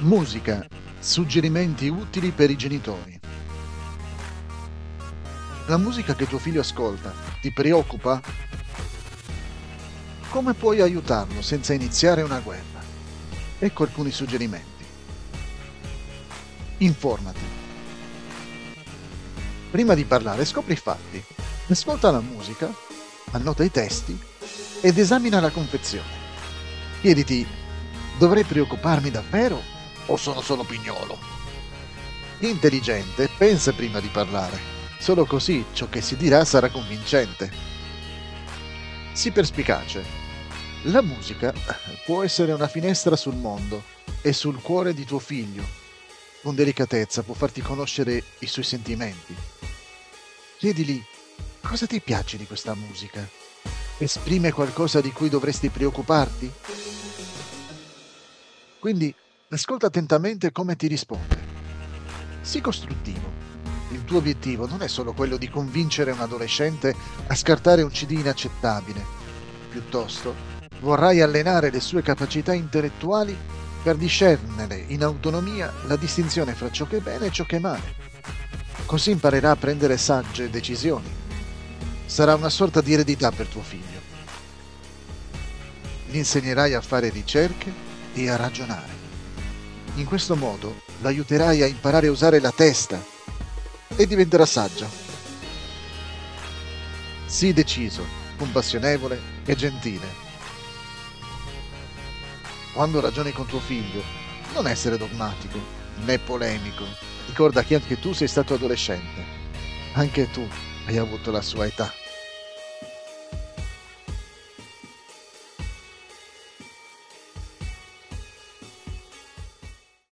Musica. Suggerimenti utili per i genitori. La musica che tuo figlio ascolta ti preoccupa? Come puoi aiutarlo senza iniziare una guerra? Ecco alcuni suggerimenti. Informati. Prima di parlare scopri i fatti. Ascolta la musica, annota i testi ed esamina la confezione. Chiediti, dovrei preoccuparmi davvero o sono solo pignolo? Intelligente pensa prima di parlare. Solo così ciò che si dirà sarà convincente. Sii perspicace. La musica può essere una finestra sul mondo e sul cuore di tuo figlio. Con delicatezza può farti conoscere i suoi sentimenti. Chiedili cosa ti piace di questa musica. Esprime qualcosa di cui dovresti preoccuparti? Quindi ascolta attentamente come ti risponde. Sii costruttivo. Il tuo obiettivo non è solo quello di convincere un adolescente a scartare un CD inaccettabile. Piuttosto, vorrai allenare le sue capacità intellettuali per discernere in autonomia la distinzione fra ciò che è bene e ciò che è male. Così imparerà a prendere sagge decisioni. Sarà una sorta di eredità per tuo figlio. Gli insegnerai a fare ricerche e a ragionare. In questo modo l'aiuterai a imparare a usare la testa e diventerà saggio. Sii deciso, compassionevole e gentile. Quando ragioni con tuo figlio, non essere dogmatico né polemico. Ricorda che anche tu sei stato adolescente. Anche tu hai avuto la sua età.